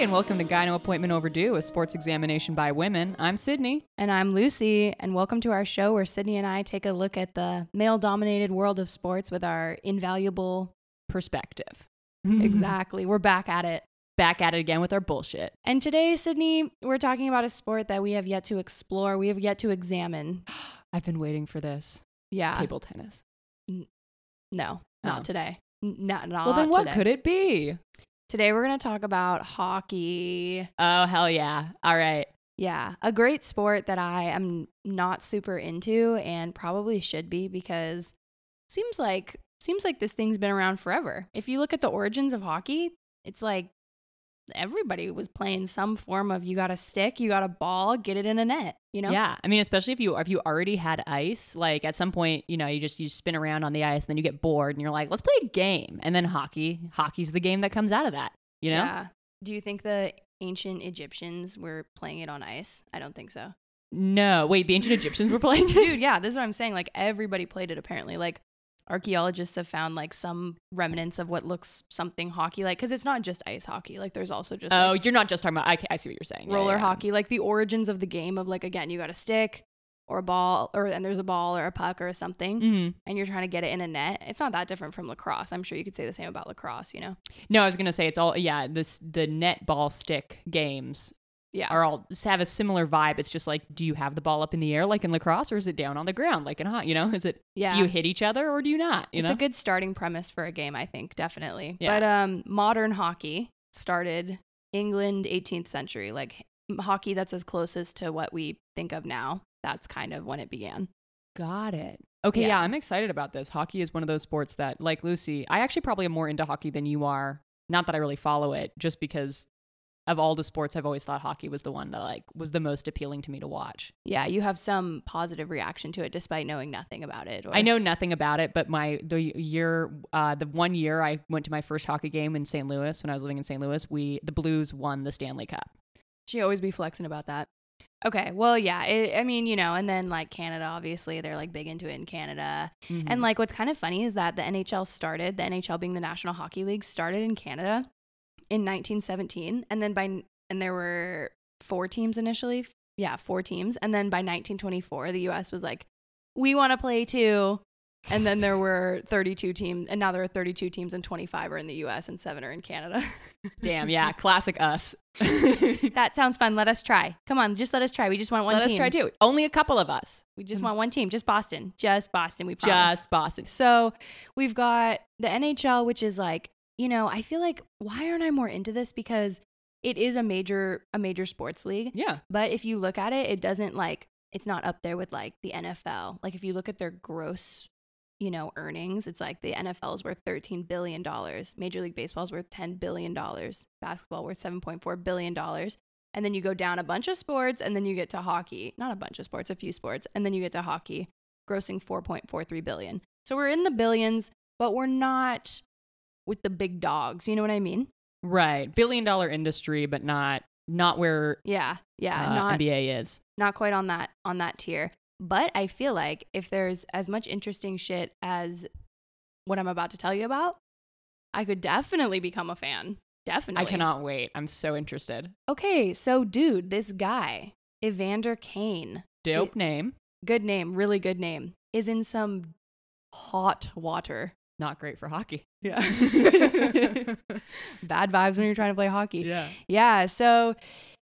Hi, and welcome to Gyno Appointment Overdue, a sports examination by women. I'm Sydney. And I'm Lucy, and welcome to our show where Sydney and I take a look at the male dominated world of sports with our invaluable. Perspective. exactly. We're back at it. Back at it again with our bullshit. And today, Sydney, we're talking about a sport that we have yet to explore, we have yet to examine. I've been waiting for this. Yeah. Table tennis. No, not Oh. today. N- Not, not well, then what today. could it be? Today, we're going to talk about hockey. Oh, hell yeah. All right. Yeah, a great sport that I am not super into and probably should be because seems like seems like this thing's been around forever. If you look at the origins of hockey, it's like everybody was playing some form of you got a stick, you got a ball, get it in a net, you know? Yeah. I mean, especially if you if you already had ice, like at some point, you know, you just you spin around on the ice and then you get bored and you're like, let's play a game. And then hockey, hockey's the game that comes out of that. You know? Yeah. Do you think the ancient Egyptians were playing it on ice? I don't think so. No. Wait, the ancient Egyptians were playing it? Dude, yeah, this is what I'm saying. Like everybody played it apparently. Like archaeologists have found like some remnants of what looks something hockey like because it's not just ice hockey. Like there's also just Oh, like, you're not just talking about I, I see what you're saying. Roller yeah. hockey, like the origins of the game of like again, you got a stick or a ball or and there's a ball or a puck or something Mhm. and you're trying to get it in a net. It's not that different from lacrosse. I'm sure you could say the same about lacrosse, you know. No, I was gonna say it's all yeah. This the net ball stick games Yeah. are all have a similar vibe. It's just like, do you have the ball up in the air like in lacrosse, or is it down on the ground like in hot? You know, is it? yeah. Do you hit each other or do you not? You it's know, a good starting premise for a game, I think, definitely. Yeah. But um, modern hockey started England 18th century, like hockey that's as closest to what we think of now. That's kind of when it began. got it. Okay, yeah. Yeah. I'm excited about this. Hockey is one of those sports that, like Lucy, I actually probably am more into hockey than you are. Not that I really follow it, just because of all the sports, I've always thought hockey was the one that like was the most appealing to me to watch. Yeah, you have some positive reaction to it despite knowing nothing about it. Or, I know nothing about it, but my the year, uh, the one year I went to my first hockey game in St. Louis when I was living in St. Louis, we the Blues won the Stanley Cup. she always be flexing about that. Okay, well, yeah, it, I mean, you know, and then like Canada, obviously, they're like big into it in Canada. Mm-hmm. And like what's kind of funny is that the NHL started, the NHL being the National Hockey League started in Canada in 1917 and then by and there were four teams initially. Yeah, four teams. And then by 1924 the US was like we want to play too. And then there were 32 teams and now there are 32 teams and 25 are in the US and 7 are in Canada. damn, yeah, classic us. that sounds fun. Let us try. Come on, just let us try. We just want one Let team. us try too. Only a couple of us. We just want one team, just Boston. Just Boston, we promise. Just Boston. So we've got the NHL, which is like, you know, I feel like why aren't I more into this? Because it is a major a major sports league. Yeah. But if you look at it, it doesn't like it's not up there with like the NFL. Like if you look at their gross, you know, earnings, it's like the NFL is worth thirteen billion dollars. Major League Baseball is worth ten billion dollars. Basketball worth seven point four billion dollars. And then you go down a bunch of sports, and then you get to hockey. Not a bunch of sports, a few sports, and then you get to hockey, grossing four point four three billion. So we're in the billions, but we're not with the big dogs. You know what I mean? Right. Billion dollar industry, but not not where Yeah, yeah, uh, not NBA is. not quite on that on that tier. But I feel like if there's as much interesting shit as what I'm about to tell you about, I could definitely become a fan. Definitely. I cannot wait. I'm so interested. Okay, so dude, this guy, Evander Kane, Dope It- name. good name, really good name, is in some hot water. Not great for hockey. Yeah. Bad vibes when you're trying to play hockey. Yeah. Yeah, so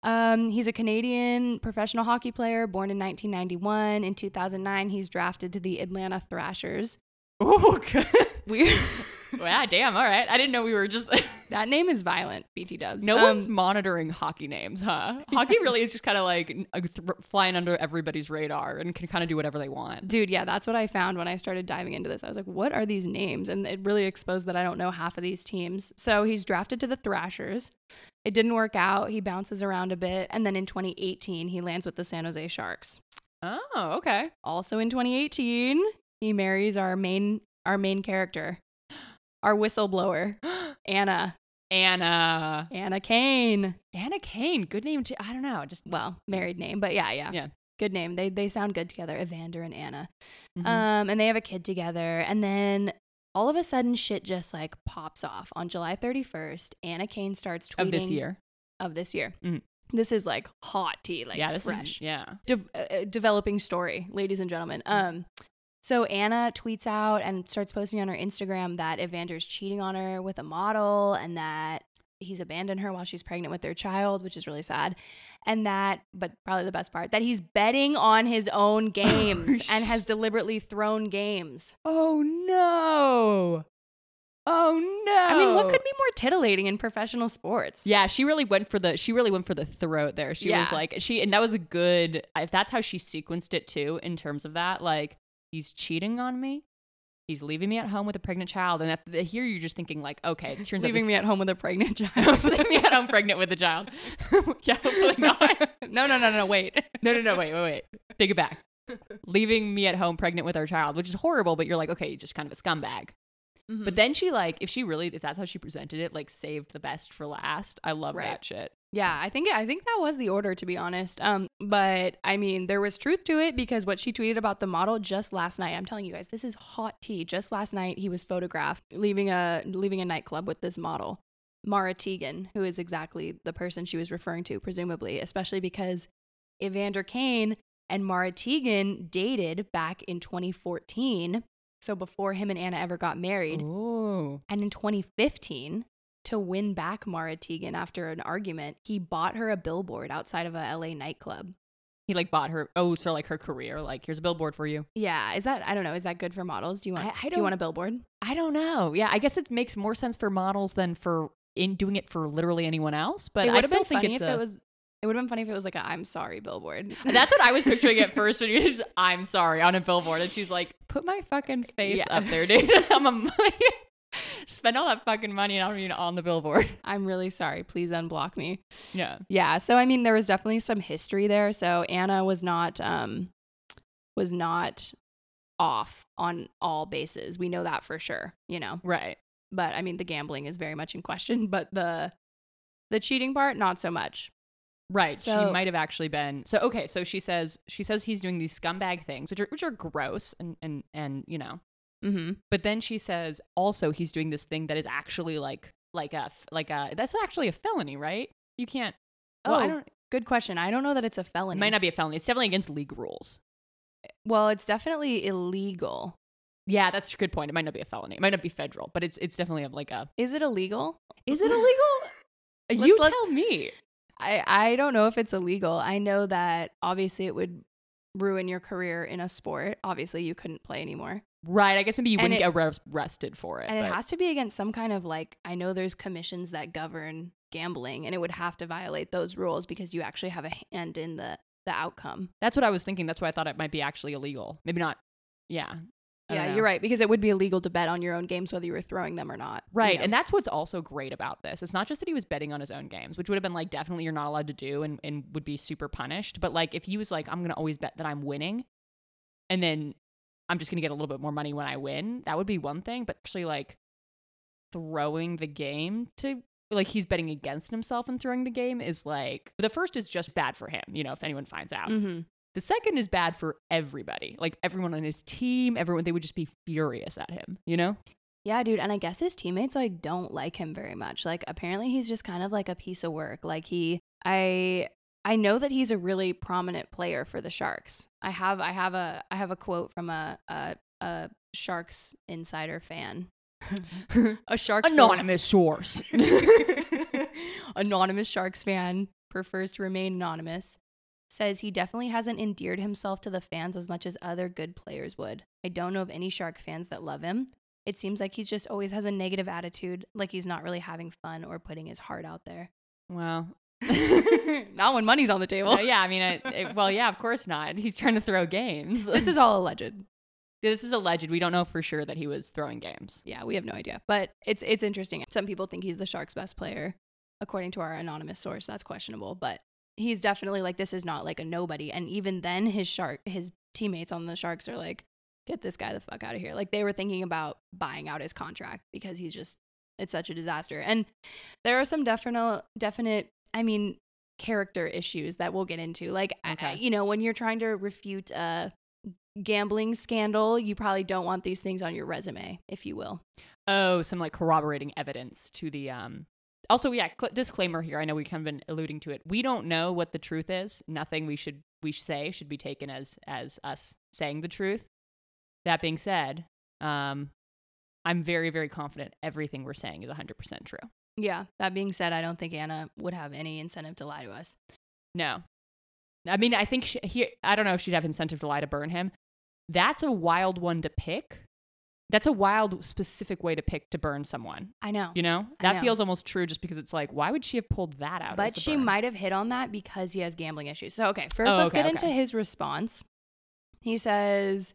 um, he's a Canadian professional hockey player born in 1991. In 2009, he's drafted to the Atlanta Thrashers. Oh, good. Weird. Wow, damn. All right. I didn't know we were just. that name is violent, BT dubs. no Um, one's monitoring hockey names, huh? Hockey really is just kind of like th- flying under everybody's radar and can kind of do whatever they want. Dude, yeah, that's what I found when I started diving into this. I was like, what are these names? And it really exposed that I don't know half of these teams. So he's drafted to the Thrashers. It didn't work out. He bounces around a bit. And then in 2018, he lands with the San Jose Sharks. Oh, okay. Also in 2018, he marries our main our main character, our whistleblower, Anna. Anna. Anna Kane. Anna Kane. Good name too. I don't know. Just Well, married name, but yeah, yeah. Yeah. Good name. They they sound good together, Evander and Anna. mhm. Um, and they have a kid together. And then all of a sudden, shit just like pops off on July 31st. Anna Kane starts tweeting of this year. of this year. Mhm. This is like hot tea, like yeah, fresh is yeah. de- uh, developing story, ladies and gentlemen. Um, so Anna tweets out and starts posting on her Instagram that Evander's cheating on her with a model, and that he's abandoned her while she's pregnant with their child, which is really sad. And that, but probably the best part, that he's betting on his own oh, games and has deliberately thrown games. Oh no. Oh no. I mean, what could be more titillating in professional sports? Yeah, she really went for the she really went for the throat there. She was like she and that was a good if that's how she sequenced it too in terms of that like he's cheating on me. He's leaving me at home with a pregnant child and if, here you're just thinking like okay, it turns Leaving out me at home with a pregnant child. leaving me at home pregnant with a child. yeah, hopefully not. no, no, no, no, wait. No, no, no, wait, wait, wait. Take it back. Leaving me at home pregnant with our child, which is horrible, but you're like, okay, you just kind of a scumbag. Mm-hmm. But then she like, if she really, if that's how she presented it, like saved the best for last. I love Right. that shit. Yeah, I think I think that was the order to be honest. Um, but I mean, there was truth to it because what she tweeted about the model just last night. I'm telling you guys, this is hot tea. Just last night, he was photographed leaving a leaving a nightclub with this model, Mara Teigen, who is exactly the person she was referring to, presumably, especially because Evander Kane and Mara Teigen dated back in 2014. So before him and Anna ever got married, Ooh. and in 2015, to win back Mara Teigen after an argument, he bought her a billboard outside of a LA nightclub. He like bought her. Oh, so like her career. Like here's a billboard for you. Yeah, is that I don't know, is that good for models? Do you want I- I do you want a billboard? I don't know. Yeah, I guess it makes more sense for models than for in doing it for literally anyone else. But it I still been think funny it's if a, it was it would have been funny if it was like a I'm sorry billboard. That's what I was picturing at first when you just, I'm sorry, on a billboard. And she's like, put my fucking face Yeah. up there, dude. I'm a spend all that fucking money and I don't even on the billboard. I'm really sorry. Please unblock me. Yeah. Yeah, so I mean there was definitely some history there. So Anna was not um was not off on all bases. We know that for sure, you know. Right. but I mean the gambling is very much in question, but the the cheating part not so much. Right. So- she might have actually been. So okay, so she says she says he's doing these scumbag things, which are which are gross and and and you know. Mm-hmm. But then she says also he's doing this thing that is actually like like a like a that's actually a felony, right? You can't. Well, I Oh, don't. Good question. I don't know that it's a felony. It might not be a felony. It's definitely against league rules. well, it's definitely illegal. Yeah, that's a good point. It might not be a felony. It might not be federal, but it's it's definitely like a. Is it illegal? Is it illegal? you Let's- let's- tell me. I I don't know if it's illegal. I know that obviously it would ruin your career in a sport. Obviously, you couldn't play anymore. Right. I guess maybe you And wouldn't it- get arrested for it. And it has to be against some kind of like I know there's commissions that govern gambling and it would have to violate those rules because you actually have a hand in the the outcome. That's what I was thinking. That's why I thought it might be actually illegal. Maybe not. Yeah. I Yeah, you're right because it would be illegal to bet on your own games whether you were throwing them or not. you Right. know? And that's what's also great about this. It's not just that he was betting on his own games, which would have been like definitely you're not allowed to do and, and would be super punished. But like if he was like, I'm going to always bet that I'm winning and then I'm just going to get a little bit more money when I win, that would be one thing. But actually, like throwing the game to like he's betting against himself and throwing the game is like the first is just bad for him, you know, if anyone finds out. Mhm. The second is bad for everybody. Like everyone on his team, everyone they would just be furious at him, you know? Yeah, dude, and I guess his teammates like don't like him very much. Like apparently he's just kind of like a piece of work. Like he I I know that he's a really prominent player for the Sharks. I have I have a I have a quote from a a, a Sharks insider fan. a Sharks Anonymous source. anonymous Sharks fan prefers to remain anonymous. Says he definitely hasn't endeared himself to the fans as much as other good players would. I don't know of any Shark fans that love him. It seems like he's just always has a negative attitude, like he's not really having fun or putting his heart out there. Well, not when money's on the table. well, yeah, I mean, it, it, well, yeah, of course not. He's trying to throw games. This is all alleged. this is alleged. We don't know for sure that he was throwing games. Yeah, we have no idea, but it's it's interesting. Some people think he's the Sharks' best player, according to our anonymous source. That's questionable, but he's definitely like this is not like a nobody. And even then, his shark, his teammates on the Sharks are like, get this guy the fuck out of here. Like they were thinking about buying out his contract because he's just it's such a disaster. And there are some definite definite, I mean, character issues that we'll get into. Like, I- you know, when you're trying to refute a gambling scandal, you probably don't want these things on your resume, if you will. Oh, some like corroborating evidence to the um. Also, yeah, cl- disclaimer here. I know we've kind of been alluding to it. We don't know what the truth is. Nothing we should we say should be taken as as us saying the truth. That being said, um, I'm very very confident everything we're saying is 100% true. Yeah. That being said, I don't think Anna would have any incentive to lie to us. No, I mean I think she, here I don't know if she'd have incentive to lie to burn him. That's a wild one to pick. That's a wild specific way to pick to burn someone. I know. You know that know. feels almost true just because it's like why would she have pulled that out? But she burn? might have hit on that because he has gambling issues. So, okay, first Oh, let's okay, get into his response. He says,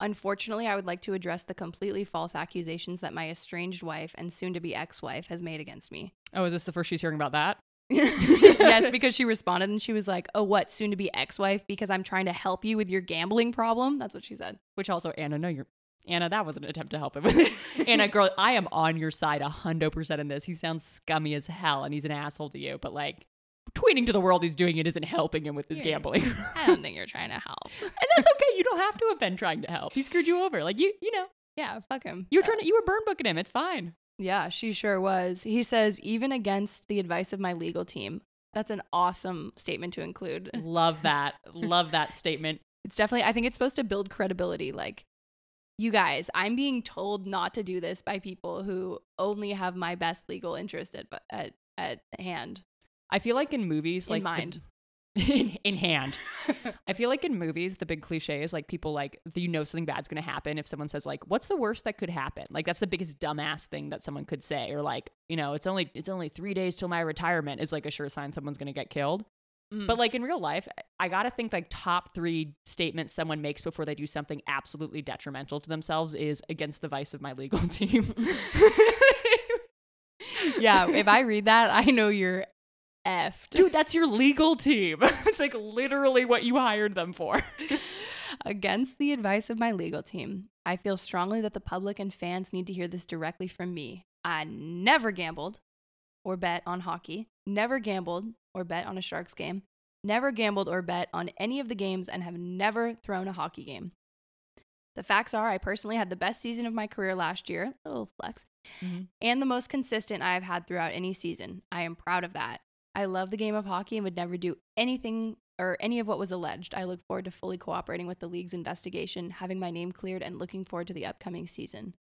Unfortunately, I would like to address the completely false accusations that my estranged wife and soon to be ex wife has made against me. Oh, is this the first she's hearing about that? yes, because she responded and she was like, Oh, what? Soon to be ex wife? Because I'm trying to help you with your gambling problem? That's what she said. Which also, Anna, no, you're Anna. That was an attempt to help him. Anna, girl, I am on your side a hundo percent in this. He sounds scummy as hell, and he's an asshole to you. But like, tweeting to the world he's doing it isn't helping him with his Yeah. gambling, I don't think you're trying to help. and that's okay. You don't have to have been trying to help. He screwed you over. Like you, you know, Yeah, fuck him. you were uh, trying to, you were burn booking him. It's fine. Yeah, she sure was. He says, even against the advice of my legal team. That's an awesome statement to include. Love that. Love that statement. It's definitely, I think it's supposed to build credibility. Like, you guys, I'm being told not to do this by people who only have my best legal interest at, at, at hand. I feel like in movies, In like the- mind. in, in hand. I feel like in movies, the big cliche is like people like you know something bad's gonna happen if someone says like, "What's the worst that could happen?" Like that's the biggest dumbass thing that someone could say, or like you know, it's only it's only three days till my retirement is like a sure sign someone's gonna get killed. Mm. But like in real life, I gotta think like top three statements someone makes before they do something absolutely detrimental to themselves is against the vice of my legal team. yeah, if I read that, I know you're effed. Dude, that's your legal team. it's like literally what you hired them for. Against the advice of my legal team, I feel strongly that the public and fans need to hear this directly from me. I never gambled or bet on hockey, never gambled or bet on a Sharks game, never gambled or bet on any of the games, and have never thrown a hockey game. The facts are, I personally had the best season of my career last year, little flex, Mhm. and the most consistent I have had throughout any season. I am proud of that. I love the game of hockey and would never do anything or any of what was alleged. I look forward to fully cooperating with the league's investigation, having my name cleared, and looking forward to the upcoming season.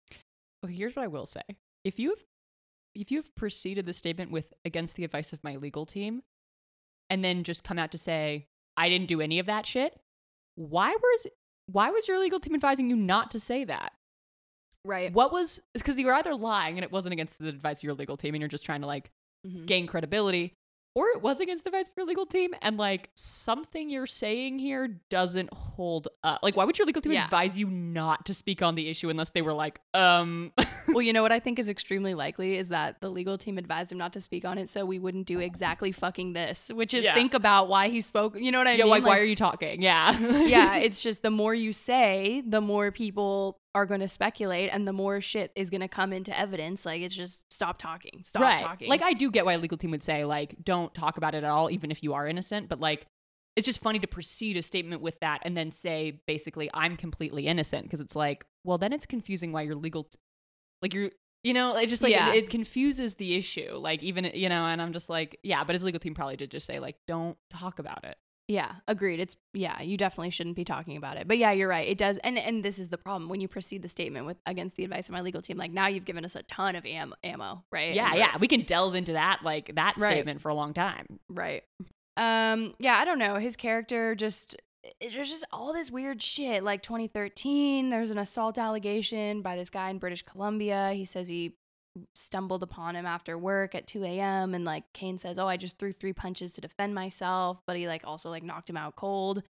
Okay, here's what I will say. If you have if you've preceded the statement with against the advice of my legal team and then just come out to say I didn't do any of that shit, why was why was your legal team advising you not to say that? Right. What was because you were either lying and it wasn't against the advice of your legal team and you're just trying to like Mhm. gain credibility, or it was against the advice of your legal team and like something you're saying here doesn't hold up. Like, why would your legal team Yeah. advise you not to speak on the issue unless they were like, um, well, you know what I think is extremely likely is that the legal team advised him not to speak on it so we wouldn't do exactly fucking this, which is Yeah. think about why he spoke. You know what I yeah, mean? like, why are you talking? Yeah, yeah, it's just the more you say, the more people are going to speculate and the more shit is going to come into evidence. Like it's just stop talking. Stop right. talking. Like, I do get why a legal team would say like, don't talk about it at all, even if you are innocent. But like, it's just funny to precede a statement with that and then say basically, I'm completely innocent because it's like, well, then it's confusing why your legal, t- like you're. You know, it just like Yeah. it, it confuses the issue. Like even you know, and I'm just like, yeah, but his legal team probably did just say like, don't talk about it. Yeah, agreed. It's yeah, you definitely shouldn't be talking about it. But yeah, you're right. It does and and this is the problem when you proceed the statement with against the advice of my legal team like now you've given us a ton of am- ammo, right? Yeah, yeah, we can delve into that like that Right. statement for a long time. Right. Um yeah, I don't know. His character just it- there's just all this weird shit. Like 2013, there's an assault allegation by this guy in British Columbia. He says he stumbled upon him after work at 2 a.m. and like Kane says, "Oh, I just threw three punches to defend myself," but he like also like knocked him out cold.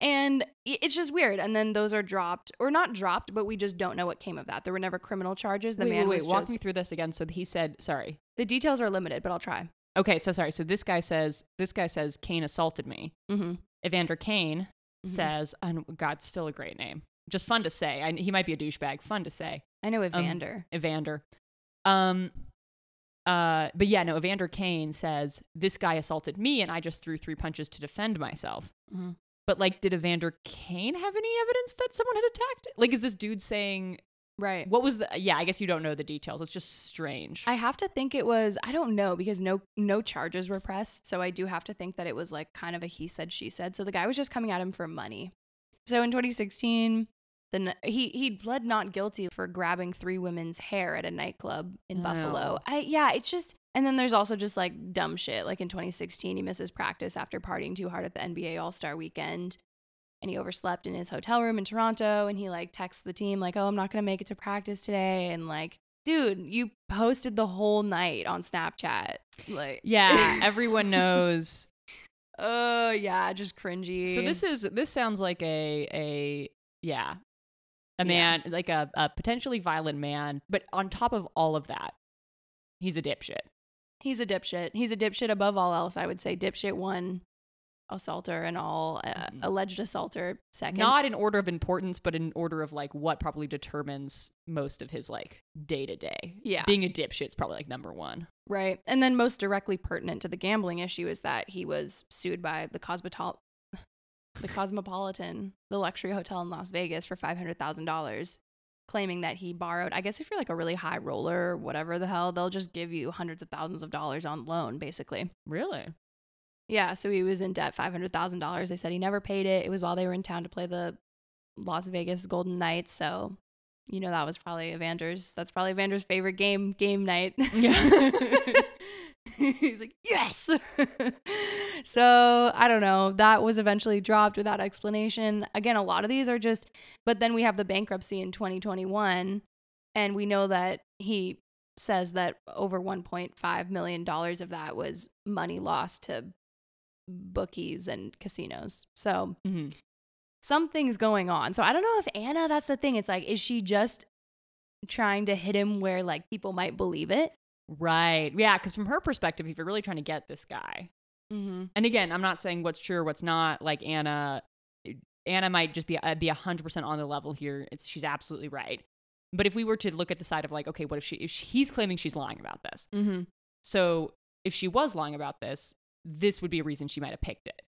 And it's just weird. And then those are dropped, or not dropped, but we just don't know what came of that. There were never criminal charges. The wait, man wait, was wait. Walk just. me through this again. So he said, sorry. the details are limited, but I'll try. Okay, so sorry. So this guy says, this guy says Kane assaulted me. Mm-hmm. Evander Kane Mhm. says, and God, still a great name. Just fun to say. I, he might be a douchebag. Fun to say. I know Evander. Evander. Um, uh, but yeah, no. Evander Kane says this guy assaulted me, and I just threw three punches to defend myself. Mhm. But like, did Evander Kane have any evidence that someone had attacked? Like, is this dude saying Right. What was the? Yeah, I guess you don't know the details. It's just strange. I have to think it was I don't know because no no charges were pressed. So I do have to think that it was like kind of a he said she said. So the guy was just coming at him for money. So in 2016, the he he pled not guilty for grabbing three women's hair at a nightclub in Buffalo. I yeah, it's just and then there's also just like dumb shit. Like in 2016, he misses practice after partying too hard at the NBA All-Star weekend. And he overslept in his hotel room in Toronto and he like texts the team like, "Oh, I'm not going to make it to practice today." And like, dude, you posted the whole night on Snapchat. Like yeah, everyone knows. Oh, yeah, just cringy. So this is this sounds like a a yeah, a Yeah. man like a, a potentially violent man, but on top of all of that, he's a dipshit. He's a dipshit. He's a dipshit above all else, I would say. Dipshit one, assaulter and all, uh, Mhm. alleged assaulter second. Not in order of importance, but in order of like what probably determines most of his like day to day. Yeah. being a dipshit's probably like number one. right. And then most directly pertinent to the gambling issue is that he was sued by the Cosmopol- the Cosmopolitan, the luxury hotel in Las Vegas for $500,000. Claiming that he borrowed, I guess if you're like a really high roller whatever the hell, they'll just give you hundreds of thousands of dollars on loan, basically. Really? Yeah, so he was in debt five hundred thousand dollars. They said he never paid it. It was while they were in town to play the Las Vegas Golden Knights. So, you know, that was probably Evander's. That's probably Evander's favorite game game night. Yeah. He's like, yes. so I don't know. That was eventually dropped without explanation. Again, a lot of these are just. But then we have the bankruptcy in 2021, and we know that he says that over 1.5 million dollars of that was money lost to bookies and casinos. So hmm something's going on. So I don't know if Anna, that's the thing. It's like, is she just trying to hit him where like people might believe it? Right. Yeah, because from her perspective, if you're really trying to get this guy, Mm-hmm. and again, I'm not saying what's true or what's not. Like Anna, Anna might just be uh, be hundred percent on the level here. It's she's absolutely right. But if we were to look at the side of like, okay, what if she if she, he's claiming she's lying about this? Mm-hmm. So if she was lying about this, this would be a reason she might have picked it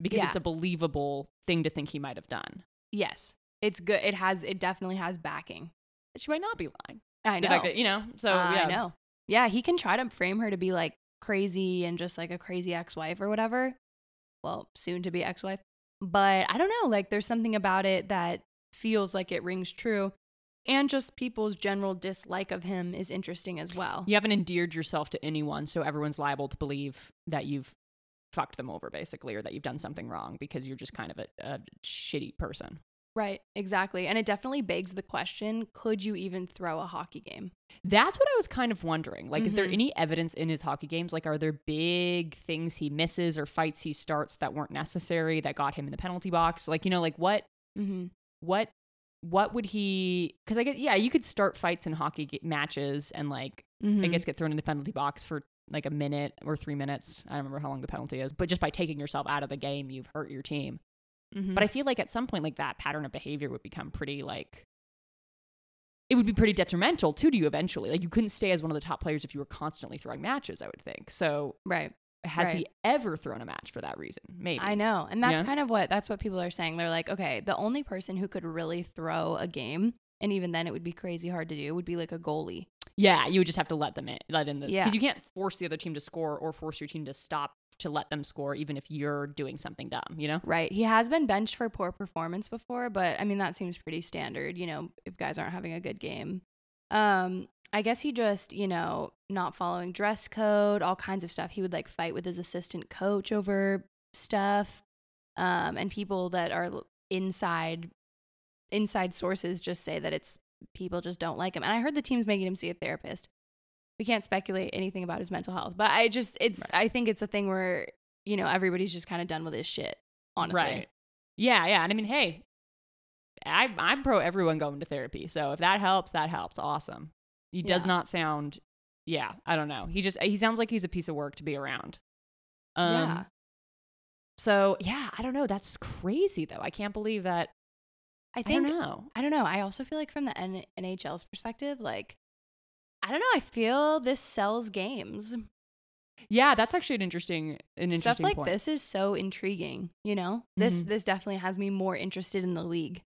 because Yeah. it's a believable thing to think he might have done. Yes. It's good. It has, it definitely has backing. She might not be lying. I know. that, you know, so I yeah. know. Yeah. He can try to frame her to be like crazy and just like a crazy ex wife or whatever. Well, soon to be ex wife. But I don't know. Like there's something about it that feels like it rings true. And just people's general dislike of him is interesting as well. You haven't endeared yourself to anyone, so everyone's liable to believe that you've fucked them over, basically, or that you've done something wrong because you're just kind of a, a shitty person. Right, exactly. And it definitely begs the question could you even throw a hockey game? That's what I was kind of wondering. Like, is there Mhm. any evidence in his hockey games? Like, are there big things he misses or fights he starts that weren't necessary that got him in the penalty box? Like, you know, like what, Mm-hmm. what, what would he? Because I get, yeah, you could start fights in hockey ga- matches and like Mm-hmm. I guess get thrown in the penalty box for like a minute or three minutes. I don't remember how long the penalty is, but just by taking yourself out of the game, you've hurt your team. Mm-hmm. But I feel like at some point, like that pattern of behavior would become pretty like it would be pretty detrimental too to you eventually. Like you couldn't stay as one of the top players if you were constantly throwing matches. I would think. So right. has he ever thrown a match for that reason? Maybe. I know. And that's Yeah. kind of what that's what people are saying. They're like, okay, the only person who could really throw a game, and even then it would be crazy hard to do, would be like a goalie. Yeah, you would just have to let them in, let in this because Yeah. you can't force the other team to score or force your team to stop to let them score, even if you're doing something dumb. You know. Right. He has been benched for poor performance before, but I mean that seems pretty standard, you know, if guys aren't having a good game. Um I guess he just, you know, not following dress code, all kinds of stuff. He would like fight with his assistant coach over stuff. Um and people that are inside inside sources just say that it's people just don't like him. And I heard the team's making him see a therapist. We can't speculate anything about his mental health, but I just it's Right. I think it's a thing where, you know, everybody's just kind of done with his shit, honestly. Right. Yeah, yeah. And I mean, hey, I, I'm pro everyone going to therapy. So if that helps, that helps. Awesome. He does Yeah. not sound, yeah, I don't know. He just, he sounds like he's a piece of work to be around. Um, yeah. So yeah, I don't know. That's crazy though. I can't believe that. I I, think don't know. I don't know. I also feel like from the N- NHL's perspective, like I don't know. I feel this sells games. Yeah, that's actually an interesting, an interesting Stuff like point. this is so intriguing. You know, this Mhm. this definitely has me more interested in the league.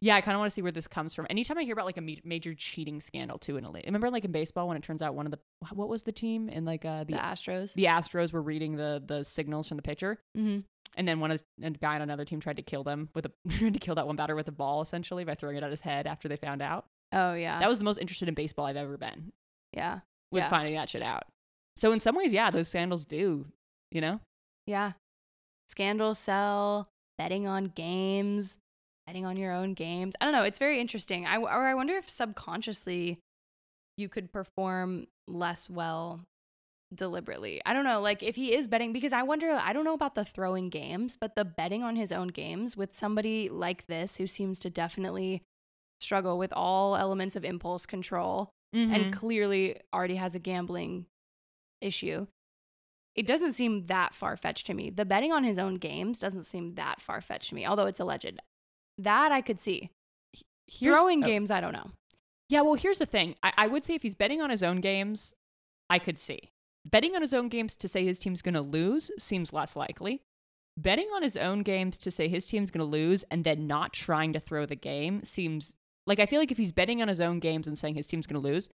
Yeah, I kind of want to see where this comes from. Anytime I hear about like a ma- major cheating scandal too in a league, remember like in baseball when it turns out one of the what was the team in like uh The the Astros. the Astros were reading the the signals from the pitcher, mm-hmm. and then one of a guy on another team tried to kill them with a tried to kill that one batter with a ball essentially by throwing it at his head after they found out. Oh yeah. That was the most interested in baseball I've ever been. yeah. Was Yeah. finding that shit out. So in some ways, yeah, those scandals do, you know. Yeah. Scandals sell, betting on games, betting on your own games. I don't know. It's very interesting. I, or I wonder if subconsciously you could perform less well deliberately. I don't know. Like if he is betting, because I wonder, I don't know about the throwing games, but the betting on his own games with somebody like this who seems to definitely struggle with all elements of impulse control Mm-hmm. and clearly already has a gambling issue. It doesn't seem that far fetched to me. The betting on his own games doesn't seem that far fetched to me, although it's alleged. That I could see. Here's- Throwing oh. games, I don't know. Yeah, well, here's the thing. I, I would say if he's betting on his own games, I could see. Betting on his own games to say his team's going to lose seems less likely. Betting on his own games to say his team's going to lose and then not trying to throw the game seems like I feel like if he's betting on his own games and saying his team's going to lose,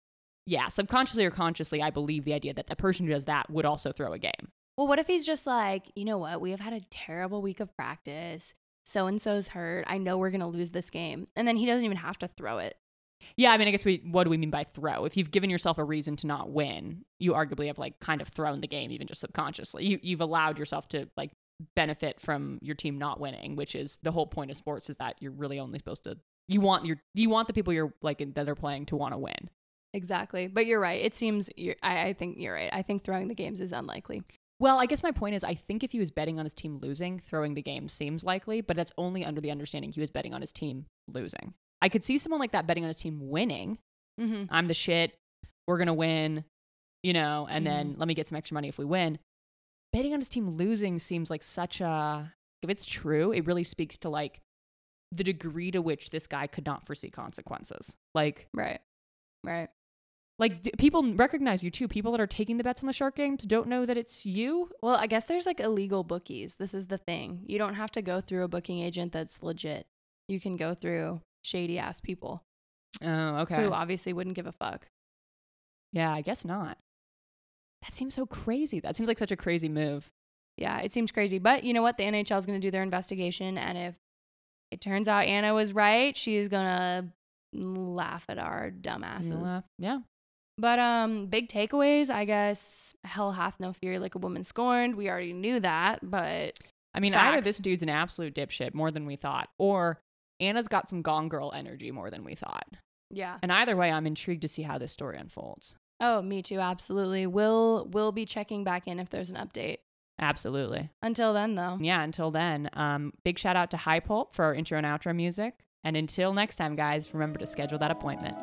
yeah, subconsciously or consciously, I believe the idea that the person who does that would also throw a game. Well, what if he's just like, you know what? We have had a terrible week of practice. So and so's hurt. I know we're going to lose this game. And then he doesn't even have to throw it. Yeah, I mean, I guess we, what do we mean by throw? If you've given yourself a reason to not win, you arguably have like kind of thrown the game, even just subconsciously. You, you've allowed yourself to like benefit from your team not winning, which is the whole point of sports is that you're really only supposed to, you want your, you want the people you're like that are playing to want to win. Exactly. But you're right. It seems, you're, I, I think you're right. I think throwing the games is unlikely. Well, I guess my point is, I think if he was betting on his team losing, throwing the game seems likely, but that's only under the understanding he was betting on his team losing. I could see someone like that betting on his team winning. Mm-hmm. I'm the shit. We're going to win, you know, and then let me get some extra money if we win. Betting on his team losing seems like such a, if it's true, it really speaks to like the degree to which this guy could not foresee consequences. Like, Right. Right. like d- people recognize you too. People that are taking the bets on the shark games don't know that it's you. Well, I guess there's like illegal bookies. This is the thing. You don't have to go through a booking agent that's legit. You can go through shady ass people Oh, okay. who obviously wouldn't give a fuck. Yeah, I guess not. That seems so crazy. That seems like such a crazy move. Yeah, it seems crazy. But you know what? The NHL is going to do their investigation. And if it turns out Anna was right, she's to laugh at our dumbasses. Yeah. But um, big takeaways, I guess. Hell hath no fury like a woman scorned. We already knew that, but I mean, either this dude's an absolute dipshit more than we thought, or Anna's got some Gone Girl energy more than we thought. yeah. And either way, I'm intrigued to see how this story unfolds. Oh, me too. Absolutely. We'll we'll be checking back in if there's an update. Absolutely. Until then, though. Yeah, until then, um, big shout out to High Pulp for our intro and outro music. And until next time, guys, remember to schedule that appointment.